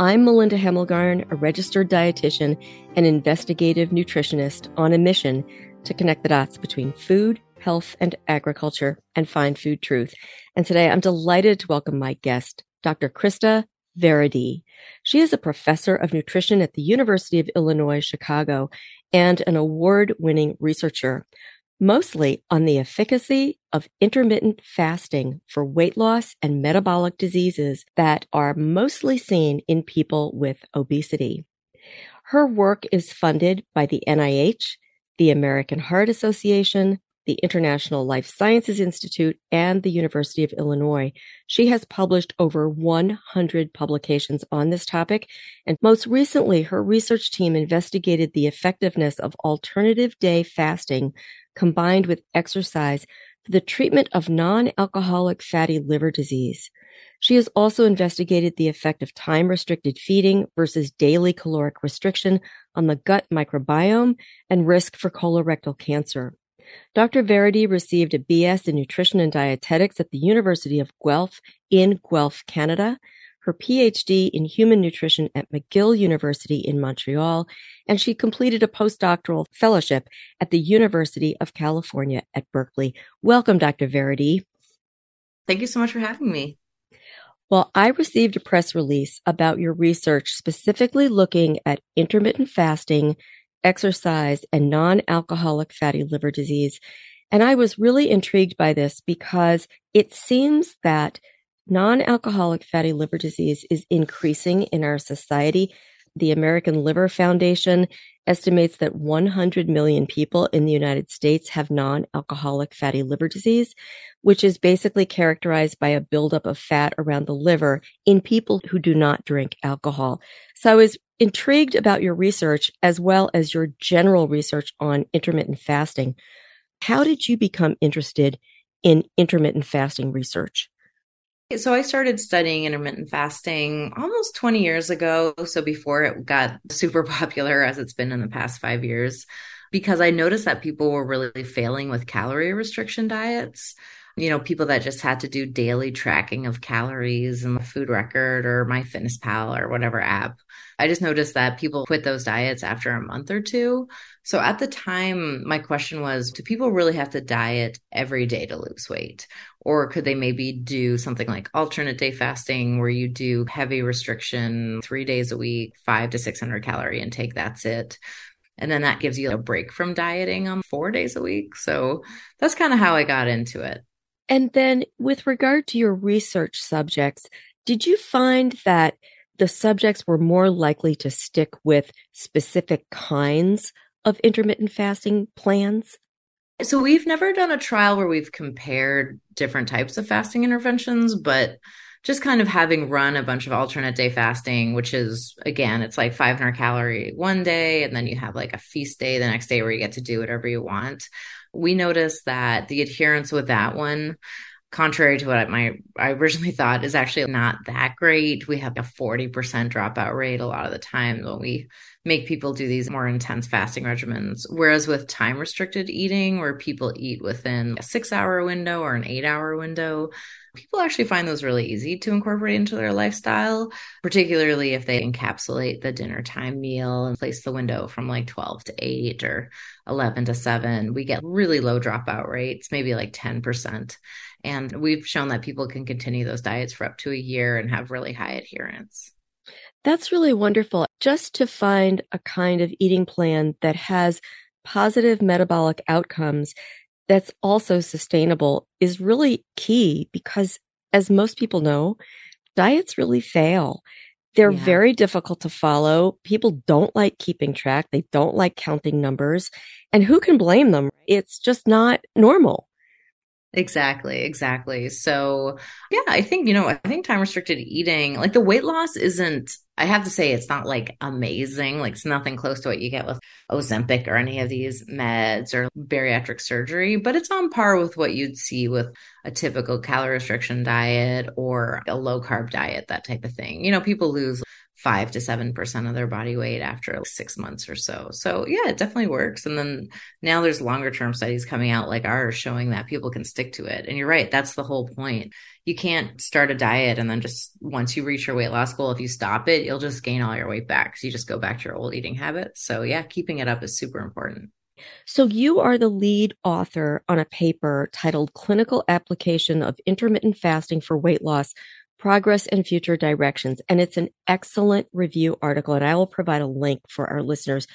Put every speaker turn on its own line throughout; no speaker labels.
I'm Melinda Hemmelgarn, a registered dietitian and investigative nutritionist on a mission to connect the dots between food, health, and agriculture and find food truth. And today I'm delighted to welcome my guest, Dr. Krista Varady. She is a professor of nutrition at the University of Illinois, Chicago, and an award winning researcher mostly on the efficacy of intermittent fasting for weight loss and metabolic diseases that are mostly seen in people with obesity. Her work is funded by the NIH, the American Heart Association, the International Life Sciences Institute, and the University of Illinois. She has published over 100 publications on this topic, and most recently, her research team investigated the effectiveness of alternative day fasting combined with exercise for the treatment of non-alcoholic fatty liver disease. She has also investigated the effect of time restricted feeding versus daily caloric restriction on the gut microbiome and risk for colorectal cancer. Dr. Varady received a BS in nutrition and dietetics at the University of Guelph in Guelph, Canada her PhD in human nutrition at McGill University in Montreal, and she completed a postdoctoral fellowship at the University of California at Berkeley. Welcome, Dr. Varady.
Thank you so much for having me.
Well, I received a press release about your research specifically looking at intermittent fasting, exercise, and non alcoholic fatty liver disease. And I was really intrigued by this because it seems that non-alcoholic fatty liver disease is increasing in our society. The American Liver Foundation estimates that 100 million people in the United States have non-alcoholic fatty liver disease, which is basically characterized by a buildup of fat around the liver in people who do not drink alcohol. So I was intrigued about your research as well as your general research on intermittent fasting. How did you become interested in intermittent fasting research?
So I started studying intermittent fasting almost 20 years ago. So before it got super popular as it's been in the past five years, because I noticed that people were really failing with calorie restriction diets. You know, people that just had to do daily tracking of calories and the food record or MyFitnessPal or whatever app. I just noticed that people quit those diets after a month or two. So at the time, my question was do people really have to diet every day to lose weight? Or could they maybe do something like alternate day fasting where you do heavy restriction three days a week, five to 600 calorie intake? That's it. And then that gives you a break from dieting on four days a week. So that's kind of how I got into it.
And then with regard to your research subjects, did you find that the subjects were more likely to stick with specific kinds of intermittent fasting plans?
So we've never done a trial where we've compared different types of fasting interventions, but just kind of having run a bunch of alternate day fasting, which is again, it's like 500 calorie one day, and then you have like a feast day the next day where you get to do whatever you want. We noticed that the adherence with that one contrary to what my I originally thought is actually not that great. We have a 40% dropout rate a lot of the time when we make people do these more intense fasting regimens. Whereas with time restricted eating, where people eat within a six hour window or an eight hour window, people actually find those really easy to incorporate into their lifestyle, particularly if they encapsulate the dinner time meal and place the window from like 12 to 8 or 11 to 7. We get really low dropout rates, maybe like 10%. And we've shown that people can continue those diets for up to a year and have really high adherence.
That's really wonderful. Just to find a kind of eating plan that has positive metabolic outcomes that's also sustainable is really key because as most people know, diets really fail. They're yeah. very difficult to follow. People don't like keeping track. They don't like counting numbers. And who can blame them? It's just not normal.
Exactly, exactly. So, yeah, I think, you know, I think time restricted eating, like the weight loss isn't, I have to say, it's not like amazing. Like, it's nothing close to what you get with Ozempic or any of these meds or bariatric surgery, but it's on par with what you'd see with a typical calorie restriction diet or a low carb diet, that type of thing. You know, people lose five to seven percent of their body weight after six months or so. So yeah, it definitely works. And then now there's longer term studies coming out like ours showing that people can stick to it. And you're right, that's the whole point. You can't start a diet and then just once you reach your weight loss goal, if you stop it, you'll just gain all your weight back. So you just go back to your old eating habits. So yeah, keeping it up is super important.
So you are the lead author on a paper titled Clinical Application of Intermittent Fasting for Weight Loss progress and future directions. And it's an excellent review article, and I will provide a link for our listeners.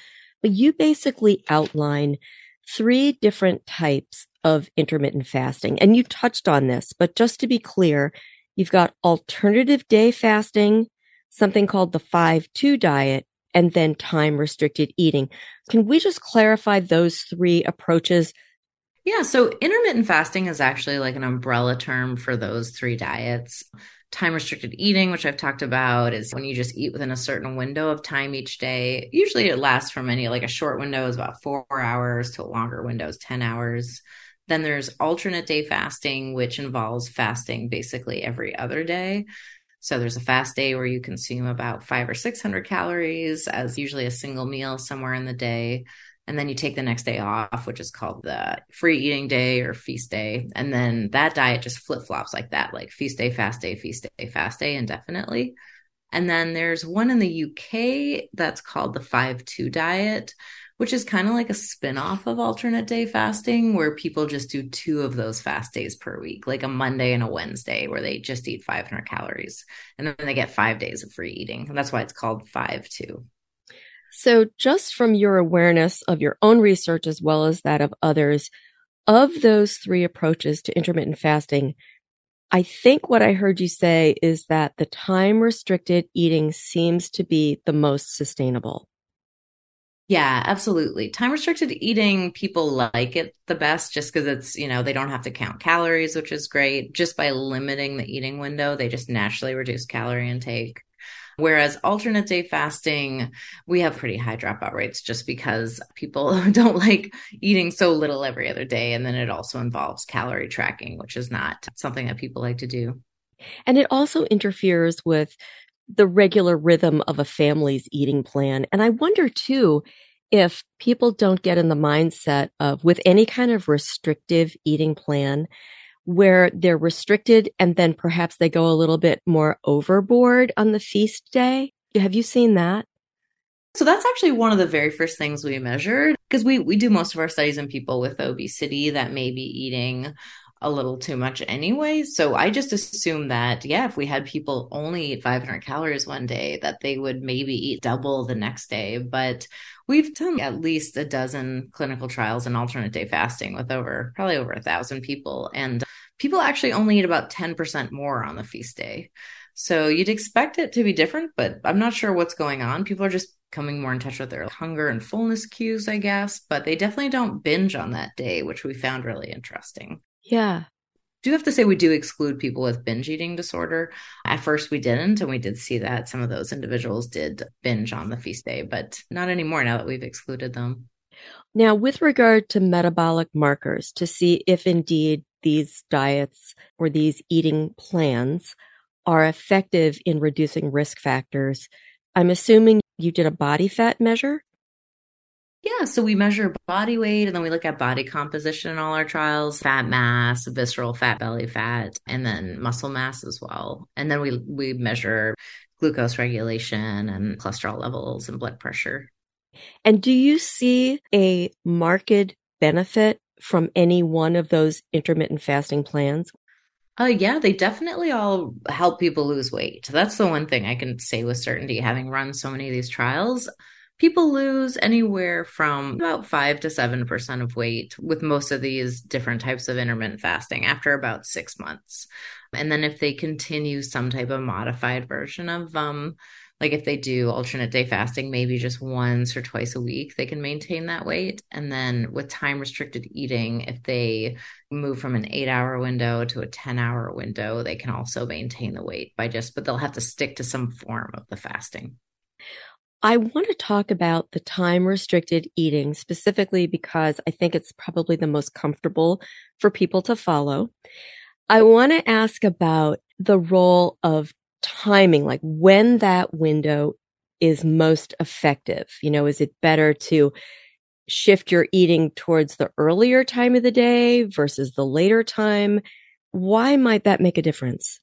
But you basically outline three different types of intermittent fasting. And you touched on this, but just to be clear, you've got alternative day fasting, something called the 5 2 diet, and then time restricted eating. Can we just clarify those three approaches?
Yeah, so intermittent fasting is actually like an umbrella term for those three diets time restricted eating, which I've talked about, is when you just eat within a certain window of time each day. Usually it lasts from any, like a short window is about four hours to a longer window is 10 hours. Then there's alternate day fasting, which involves fasting basically every other day. So there's a fast day where you consume about five or 600 calories as usually a single meal somewhere in the day and then you take the next day off, which is called the free eating day or feast day. And then that diet just flip flops like that, like feast day, fast day, feast day, fast day indefinitely. And then there's one in the UK that's called the 5 2 diet, which is kind of like a spin off of alternate day fasting, where people just do two of those fast days per week, like a Monday and a Wednesday, where they just eat 500 calories. And then they get five days of free eating. And that's why it's called 5 2.
So, just from your awareness of your own research as well as that of others, of those three approaches to intermittent fasting, I think what I heard you say is that the time restricted eating seems to be the most sustainable.
Yeah, absolutely. Time restricted eating, people like it the best just because it's, you know, they don't have to count calories, which is great. Just by limiting the eating window, they just naturally reduce calorie intake. Whereas alternate day fasting, we have pretty high dropout rates just because people don't like eating so little every other day. And then it also involves calorie tracking, which is not something that people like to do.
And it also interferes with the regular rhythm of a family's eating plan. And I wonder too, if people don't get in the mindset of with any kind of restrictive eating plan where they're restricted and then perhaps they go a little bit more overboard on the feast day. Have you seen that?
So that's actually one of the very first things we measured because we we do most of our studies in people with obesity that may be eating a little too much anyway. So I just assume that yeah, if we had people only eat 500 calories one day, that they would maybe eat double the next day. But we've done at least a dozen clinical trials in alternate day fasting with over probably over a thousand people, and people actually only eat about 10% more on the feast day. So you'd expect it to be different, but I'm not sure what's going on. People are just coming more in touch with their hunger and fullness cues, I guess, but they definitely don't binge on that day, which we found really interesting.
Yeah.
Do have to say we do exclude people with binge eating disorder. At first we didn't, and we did see that some of those individuals did binge on the feast day, but not anymore now that we've excluded them.
Now, with regard to metabolic markers to see if indeed these diets or these eating plans are effective in reducing risk factors. I'm assuming you did a body fat measure?
Yeah, so we measure body weight and then we look at body composition in all our trials, fat mass, visceral fat, belly fat, and then muscle mass as well. And then we we measure glucose regulation and cholesterol levels and blood pressure.
And do you see a marked benefit from any one of those intermittent fasting plans?
Uh, yeah, they definitely all help people lose weight. That's the one thing I can say with certainty, having run so many of these trials. People lose anywhere from about 5 to 7% of weight with most of these different types of intermittent fasting after about six months. And then if they continue some type of modified version of um, like if they do alternate day fasting, maybe just once or twice a week, they can maintain that weight. And then with time restricted eating, if they move from an eight hour window to a 10 hour window, they can also maintain the weight by just, but they'll have to stick to some form of the fasting.
I want to talk about the time restricted eating specifically because I think it's probably the most comfortable for people to follow. I want to ask about the role of timing, like when that window is most effective. You know, is it better to shift your eating towards the earlier time of the day versus the later time? Why might that make a difference?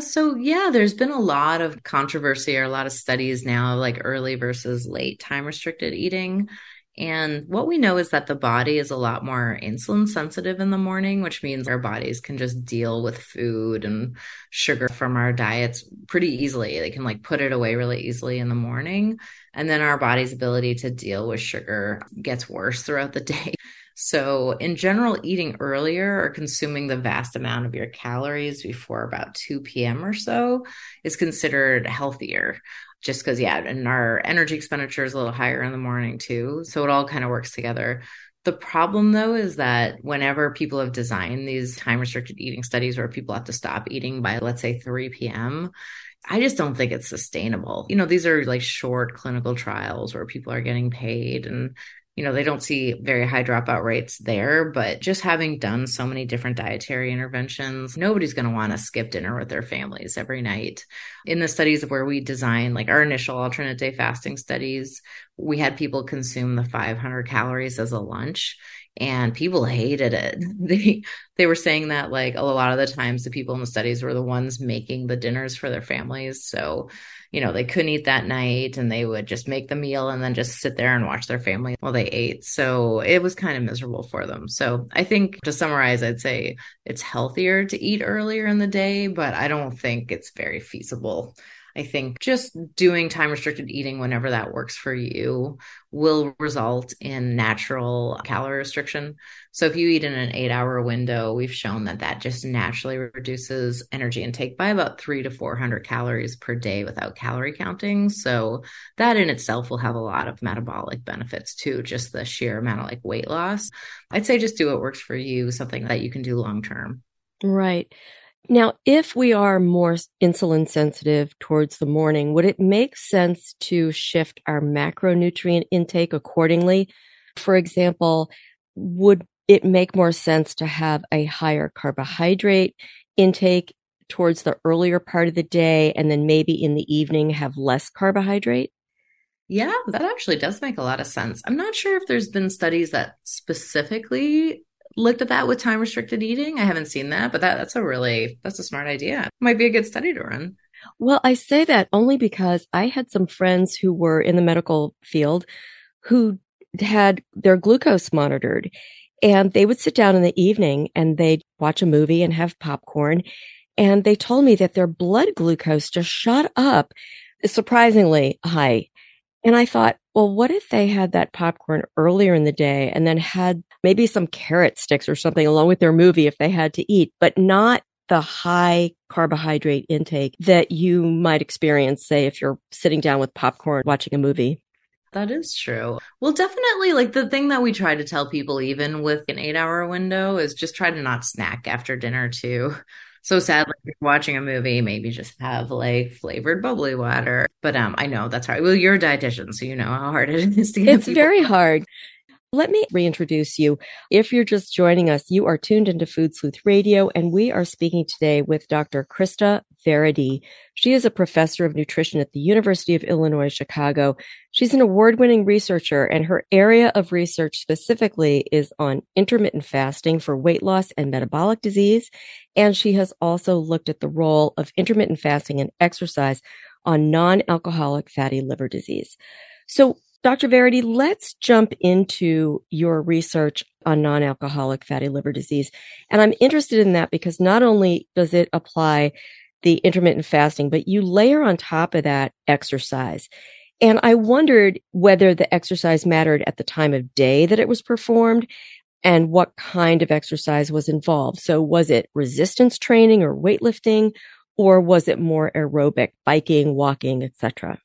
So, yeah, there's been a lot of controversy or a lot of studies now, like early versus late time restricted eating. And what we know is that the body is a lot more insulin sensitive in the morning, which means our bodies can just deal with food and sugar from our diets pretty easily. They can like put it away really easily in the morning. And then our body's ability to deal with sugar gets worse throughout the day. So, in general, eating earlier or consuming the vast amount of your calories before about 2 p.m. or so is considered healthier. Just because, yeah, and our energy expenditure is a little higher in the morning too. So, it all kind of works together. The problem, though, is that whenever people have designed these time restricted eating studies where people have to stop eating by, let's say, 3 p.m., I just don't think it's sustainable. You know, these are like short clinical trials where people are getting paid and you know, they don't see very high dropout rates there, but just having done so many different dietary interventions, nobody's going to want to skip dinner with their families every night. In the studies where we design like our initial alternate day fasting studies, we had people consume the 500 calories as a lunch and people hated it. They they were saying that like a lot of the times the people in the studies were the ones making the dinners for their families. So you know, they couldn't eat that night and they would just make the meal and then just sit there and watch their family while they ate. So it was kind of miserable for them. So I think to summarize, I'd say it's healthier to eat earlier in the day, but I don't think it's very feasible I think just doing time restricted eating whenever that works for you will result in natural calorie restriction. So if you eat in an eight hour window, we've shown that that just naturally reduces energy intake by about three to 400 calories per day without calorie counting. So that in itself will have a lot of metabolic benefits too, just the sheer amount of like weight loss. I'd say just do what works for you, something that you can do long term.
Right. Now, if we are more insulin sensitive towards the morning, would it make sense to shift our macronutrient intake accordingly? For example, would it make more sense to have a higher carbohydrate intake towards the earlier part of the day and then maybe in the evening have less carbohydrate?
Yeah, that actually does make a lot of sense. I'm not sure if there's been studies that specifically looked at that with time restricted eating. I haven't seen that, but that, that's a really, that's a smart idea. Might be a good study to run.
Well, I say that only because I had some friends who were in the medical field who had their glucose monitored and they would sit down in the evening and they'd watch a movie and have popcorn. And they told me that their blood glucose just shot up surprisingly high. And I thought, well, what if they had that popcorn earlier in the day and then had maybe some carrot sticks or something along with their movie if they had to eat, but not the high carbohydrate intake that you might experience, say, if you're sitting down with popcorn watching a movie.
That is true. Well, definitely, like the thing that we try to tell people, even with an eight hour window, is just try to not snack after dinner, too. So sadly, if you're watching a movie, maybe just have like flavored bubbly water. But um, I know that's hard. Well, you're a dietitian, so you know how hard it is to get.
It's very hard. Let me reintroduce you. If you're just joining us, you are tuned into Food Sleuth Radio, and we are speaking today with Dr. Krista Varady. She is a professor of nutrition at the University of Illinois Chicago. She's an award winning researcher, and her area of research specifically is on intermittent fasting for weight loss and metabolic disease. And she has also looked at the role of intermittent fasting and exercise on non alcoholic fatty liver disease. So, Dr. Varady, let's jump into your research on non-alcoholic fatty liver disease. And I'm interested in that because not only does it apply the intermittent fasting, but you layer on top of that exercise. And I wondered whether the exercise mattered at the time of day that it was performed and what kind of exercise was involved. So was it resistance training or weightlifting or was it more aerobic, biking, walking, etc.?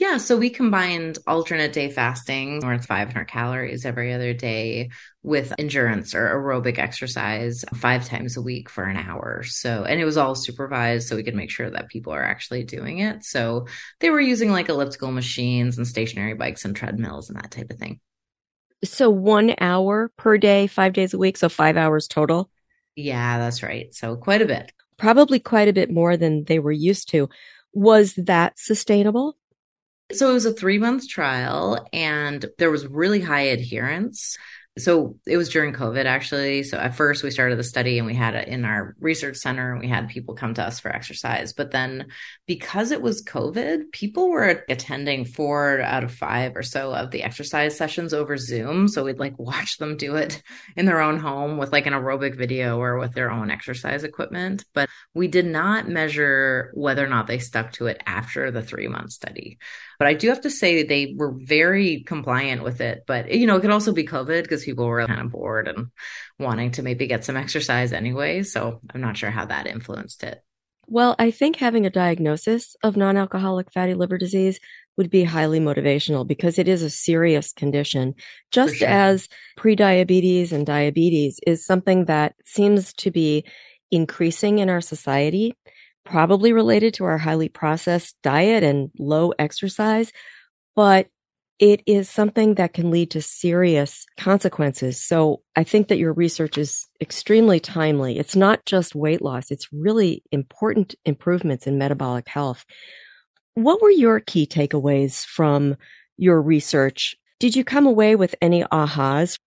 Yeah, so we combined alternate day fasting, where it's 500 calories every other day, with endurance or aerobic exercise five times a week for an hour. So, and it was all supervised so we could make sure that people are actually doing it. So they were using like elliptical machines and stationary bikes and treadmills and that type of thing.
So one hour per day, five days a week. So five hours total.
Yeah, that's right. So quite a bit.
Probably quite a bit more than they were used to. Was that sustainable?
So it was a three month trial and there was really high adherence. So it was during COVID actually. So at first we started the study and we had it in our research center and we had people come to us for exercise. But then because it was COVID, people were attending four out of five or so of the exercise sessions over Zoom. So we'd like watch them do it in their own home with like an aerobic video or with their own exercise equipment. But we did not measure whether or not they stuck to it after the three month study. But I do have to say that they were very compliant with it. But, you know, it could also be COVID because people were kind of bored and wanting to maybe get some exercise anyway. So I'm not sure how that influenced it.
Well, I think having a diagnosis of non alcoholic fatty liver disease would be highly motivational because it is a serious condition, just sure. as prediabetes and diabetes is something that seems to be increasing in our society probably related to our highly processed diet and low exercise, but it is something that can lead to serious consequences. So I think that your research is extremely timely. It's not just weight loss. It's really important improvements in metabolic health. What were your key takeaways from your research? Did you come away with any ahas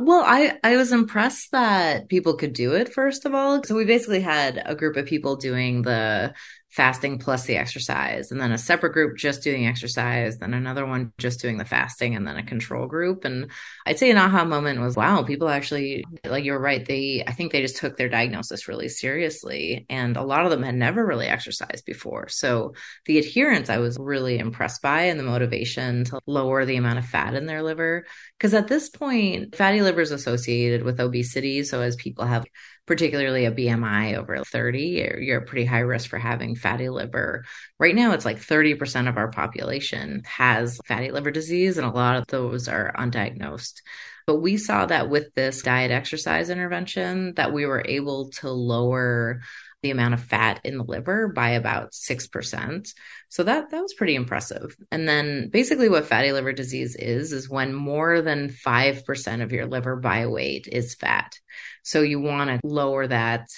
well, I, I was impressed that people could do it, first of all. So we basically had a group of people doing the fasting plus the exercise, and then a separate group just doing exercise, then another one just doing the fasting, and then a control group. And I'd say an aha moment was wow, people actually, like you're right, they, I think they just took their diagnosis really seriously. And a lot of them had never really exercised before. So the adherence I was really impressed by and the motivation to lower the amount of fat in their liver. Because at this point, fatty liver is associated with obesity. So as people have particularly a BMI over 30, you're pretty high risk for having fatty liver. Right now, it's like 30% of our population has fatty liver disease, and a lot of those are undiagnosed. But we saw that with this diet exercise intervention that we were able to lower the amount of fat in the liver by about 6%. So that that was pretty impressive. And then basically what fatty liver disease is is when more than 5% of your liver by weight is fat. So you want to lower that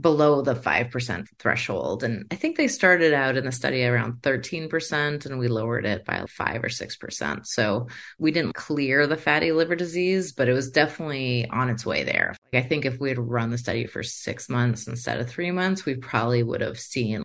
below the 5% threshold. And I think they started out in the study around 13%, and we lowered it by 5 or 6%. So we didn't clear the fatty liver disease, but it was definitely on its way there. I think if we had run the study for six months instead of three months, we probably would have seen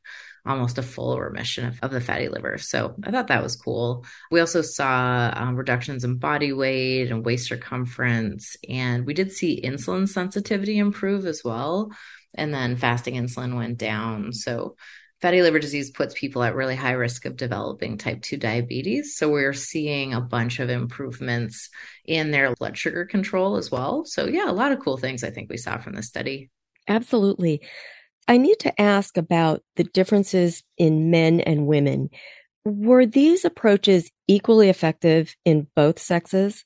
almost a full remission of, of, the fatty liver. So I thought that was cool. We also saw um, reductions in body weight and waist circumference, and we did see insulin sensitivity improve as well. And then fasting insulin went down. So fatty liver disease puts people at really high risk of developing type 2 diabetes. So we're seeing a bunch of improvements in their blood sugar control as well. So, yeah, a lot of cool things I think we saw from the study.
Absolutely. I need to ask about the differences in men and women. Were these approaches equally effective in both sexes?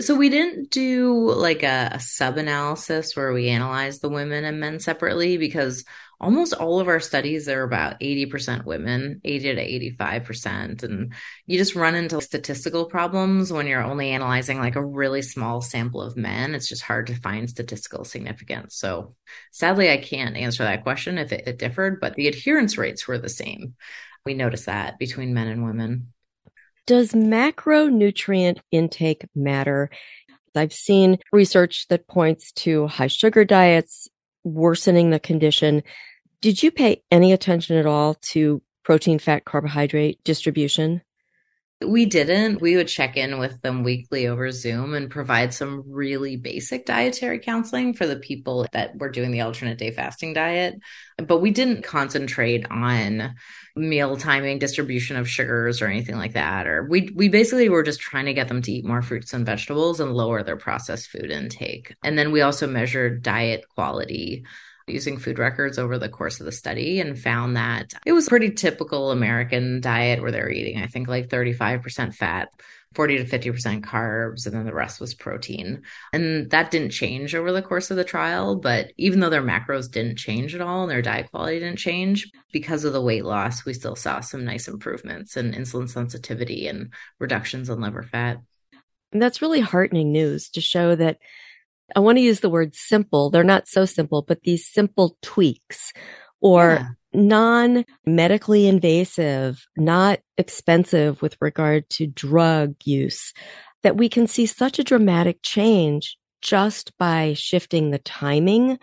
So we didn't do like a, a sub analysis where we analyzed the women and men separately because almost all of our studies are about 80% women, 80 to 85%. And you just run into statistical problems when you're only analyzing like a really small sample of men. It's just hard to find statistical significance. So sadly, I can't answer that question if it, it differed, but the adherence rates were the same. We noticed that between men and women.
Does macronutrient intake matter? I've seen research that points to high sugar diets worsening the condition. Did you pay any attention at all to protein, fat, carbohydrate distribution?
We didn't. We would check in with them weekly over Zoom and provide some really basic dietary counseling for the people that were doing the alternate day fasting diet. But we didn't concentrate on meal timing, distribution of sugars or anything like that. Or we we basically were just trying to get them to eat more fruits and vegetables and lower their processed food intake. And then we also measured diet quality using food records over the course of the study and found that it was pretty typical American diet where they're eating, I think, like 35% fat. 40 to 50% carbs, and then the rest was protein. And that didn't change over the course of the trial. But even though their macros didn't change at all and their diet quality didn't change, because of the weight loss, we still saw some nice improvements in insulin sensitivity and reductions in liver fat.
And that's really heartening news to show that I want to use the word simple. They're not so simple, but these simple tweaks or yeah. non medically invasive, not expensive with regard to drug use, that we can see such a dramatic change just by shifting the timing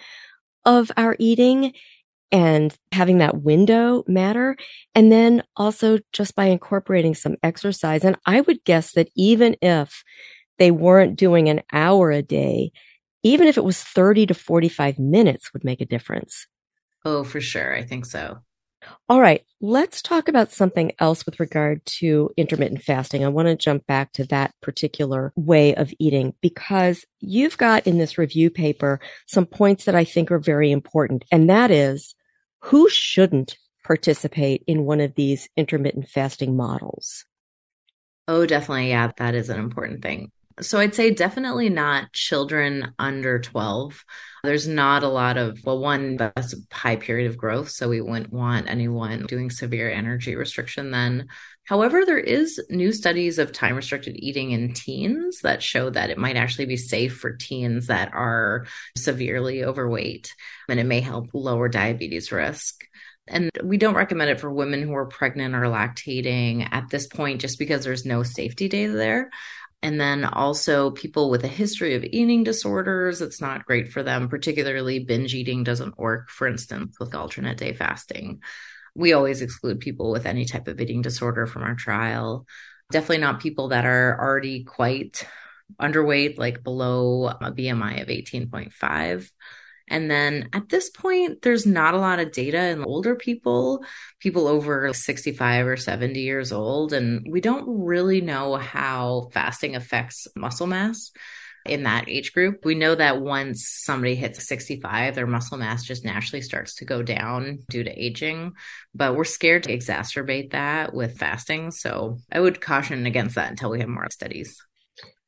of our eating and having that window matter. And then also just by incorporating some exercise. And I would guess that even if they weren't doing an hour a day, even if it was 30 to 45 minutes would make a difference.
Oh, for sure. I think so.
All right. Let's talk about something else with regard to intermittent fasting. I want to jump back to that particular way of eating because you've got in this review paper some points that I think are very important. And that is who shouldn't participate in one of these intermittent fasting models?
Oh, definitely. Yeah, that is an important thing. So I'd say definitely not children under 12. There's not a lot of, well, one, that's a high period of growth. So we wouldn't want anyone doing severe energy restriction then. However, there is new studies of time restricted eating in teens that show that it might actually be safe for teens that are severely overweight and it may help lower diabetes risk. And we don't recommend it for women who are pregnant or lactating at this point, just because there's no safety data there. And then also people with a history of eating disorders, it's not great for them, particularly binge eating doesn't work, for instance, with alternate day fasting. We always exclude people with any type of eating disorder from our trial. Definitely not people that are already quite underweight, like below a BMI of 18.5. And then at this point, there's not a lot of data in older people, people over 65 or 70 years old. And we don't really know how fasting affects muscle mass in that age group. We know that once somebody hits 65, their muscle mass just naturally starts to go down due to aging. But we're scared to exacerbate that with fasting. So I would caution against that until we have more studies.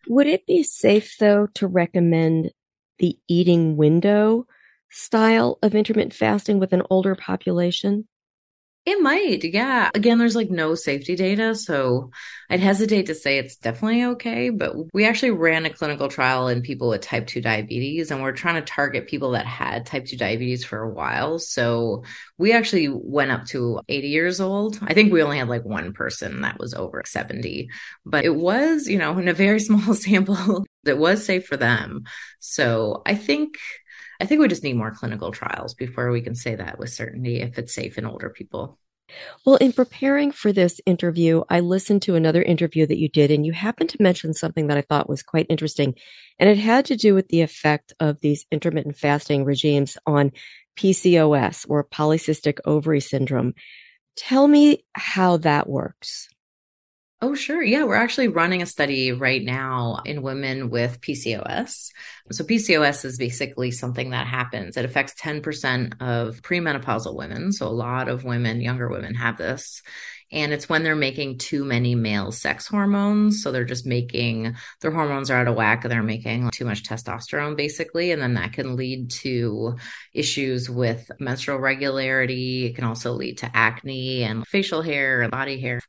Would it be safe, though, to recommend the eating window style of intermittent fasting with an older population?
It might, yeah. Again, there's like no safety data, so I'd hesitate to say it's definitely okay. But we actually ran a clinical trial in people with type 2 diabetes, and we're trying to target people that had type 2 diabetes for a while. So we actually went up to 80 years old. I think we only had like one person that was over 70, but it was, you know, in a very small sample, it was safe for them. So I think I think we just need more clinical trials before we can say that with certainty if it's safe in older people.
Well, in preparing for this interview, I listened to another interview that you did, and you happened to mention something that I thought was quite interesting. And it had to do with the effect of these intermittent fasting regimes on PCOS or polycystic ovary syndrome. Tell me how that works.
Oh, sure. Yeah, we're actually running a study right now in women with PCOS. So, PCOS is basically something that happens. It affects 10% of premenopausal women. So, a lot of women, younger women, have this. And it's when they're making too many male sex hormones. So, they're just making their hormones are out of whack. And they're making too much testosterone, basically. And then that can lead to issues with menstrual regularity. It can also lead to acne and facial hair and body hair.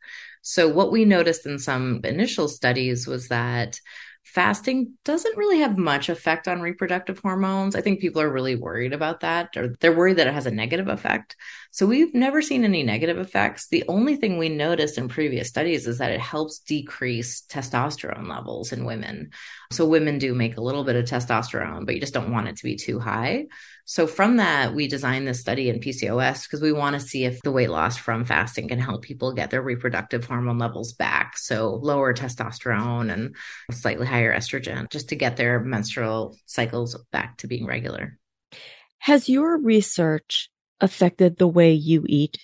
So, what we noticed in some initial studies was that fasting doesn't really have much effect on reproductive hormones. I think people are really worried about that, or they're worried that it has a negative effect. So we've never seen any negative effects. The only thing we noticed in previous studies is that it helps decrease testosterone levels in women. So women do make a little bit of testosterone, but you just don't want it to be too high. So from that, we designed this study in PCOS because we want to see if the weight loss from fasting can help people get their reproductive hormone levels back. So lower testosterone and slightly higher estrogen just to get their menstrual cycles back to being regular.
Has your research affected the way you eat?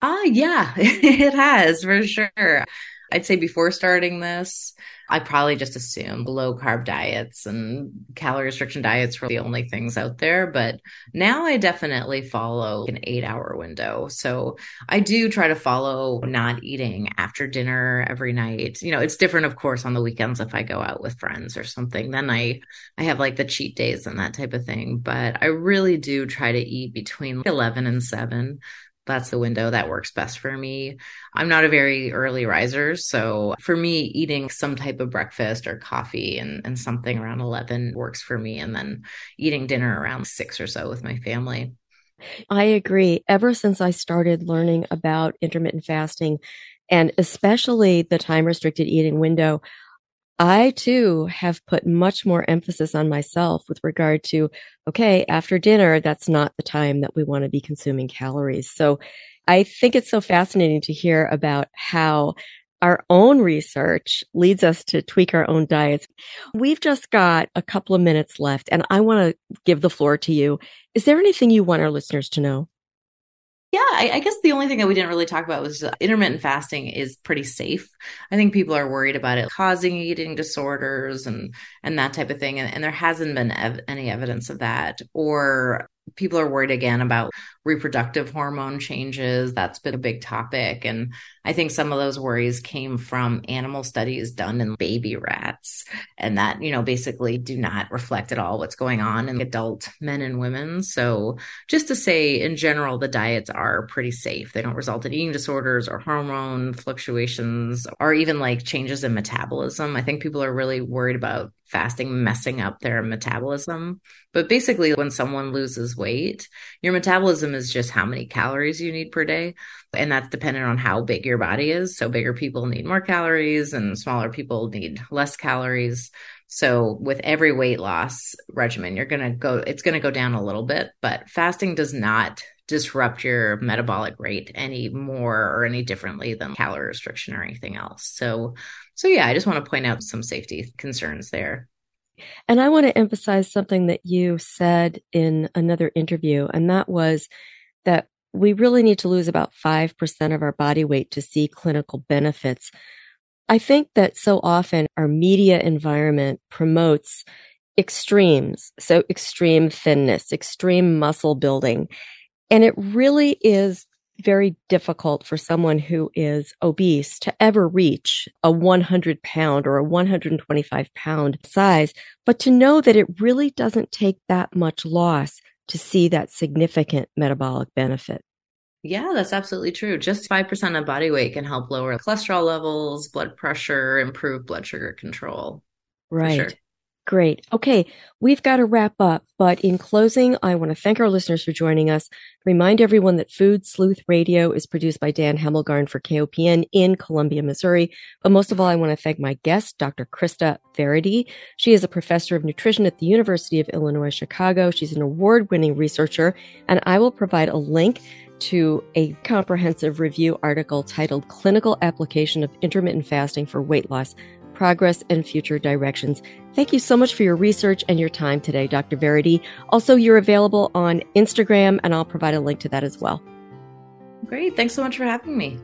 Ah, yeah, it has for sure. I'd say before starting this, I probably just assumed low carb diets and calorie restriction diets were the only things out there. But now I definitely follow an eight hour window. So I do try to follow not eating after dinner every night. You know, it's different, of course, on the weekends if I go out with friends or something. Then I, I have like the cheat days and that type of thing. But I really do try to eat between 11 and 7 that's the window that works best for me. I'm not a very early riser. So for me, eating some type of breakfast or coffee and, and something around 11 works for me. And then eating dinner around six or so with my family.
I agree. Ever since I started learning about intermittent fasting and especially the time restricted eating window, I too have put much more emphasis on myself with regard to, okay, after dinner, that's not the time that we want to be consuming calories. So I think it's so fascinating to hear about how our own research leads us to tweak our own diets. We've just got a couple of minutes left and I want to give the floor to you. Is there anything you want our listeners to know?
Yeah, I, I, guess the only thing that we didn't really talk about was uh, intermittent fasting is pretty safe. I think people are worried about it causing eating disorders and and that type of thing, and, and there hasn't been ev- any evidence of that. Or people are worried again about reproductive hormone changes. That's been a big topic. And I think some of those worries came from animal studies done in baby rats and that, you know, basically do not reflect at all what's going on in adult men and women. So just to say, in general, the diets are pretty safe. They don't result in eating disorders or hormone fluctuations or even like changes in metabolism. I think people are really worried about fasting messing up their metabolism. But basically, when someone loses weight, your metabolism is just how many calories you need per day. And that's dependent on how big your body is. So, bigger people need more calories and smaller people need less calories. So, with every weight loss regimen, you're going to go, it's going to go down a little bit, but fasting does not disrupt your metabolic rate any more or any differently than calorie restriction or anything else. So, so yeah, I just want to point out some safety concerns there.
And I want to emphasize something that you said in another interview, and that was that we really need to lose about 5% of our body weight to see clinical benefits. I think that so often our media environment promotes extremes. So extreme thinness, extreme muscle building. And it really is very difficult for someone who is obese to ever reach a 100 pound or a 125 pound size, but to know that it really doesn't take that much loss to see that significant metabolic benefit.
Yeah, that's absolutely true. Just 5% of body weight can help lower cholesterol levels, blood pressure, improve blood sugar control.
Right. Sure. Great. Okay. We've got to wrap up, but in closing, I want to thank our listeners for joining us. Remind everyone that Food Sleuth Radio is produced by Dan Hemmelgarn for KOPN in Columbia, Missouri. But most of all, I want to thank my guest, Dr. Krista Varady. She is a professor of nutrition at the University of Illinois, Chicago. She's an award winning researcher, and I will provide a link to a comprehensive review article titled Clinical Application of Intermittent Fasting for Weight Loss progress and future directions. Thank you so much for your research and your time today, Dr. Varady. Also, you're available on Instagram, and I'll provide a link to that as well.
Great. Thanks so much for having me.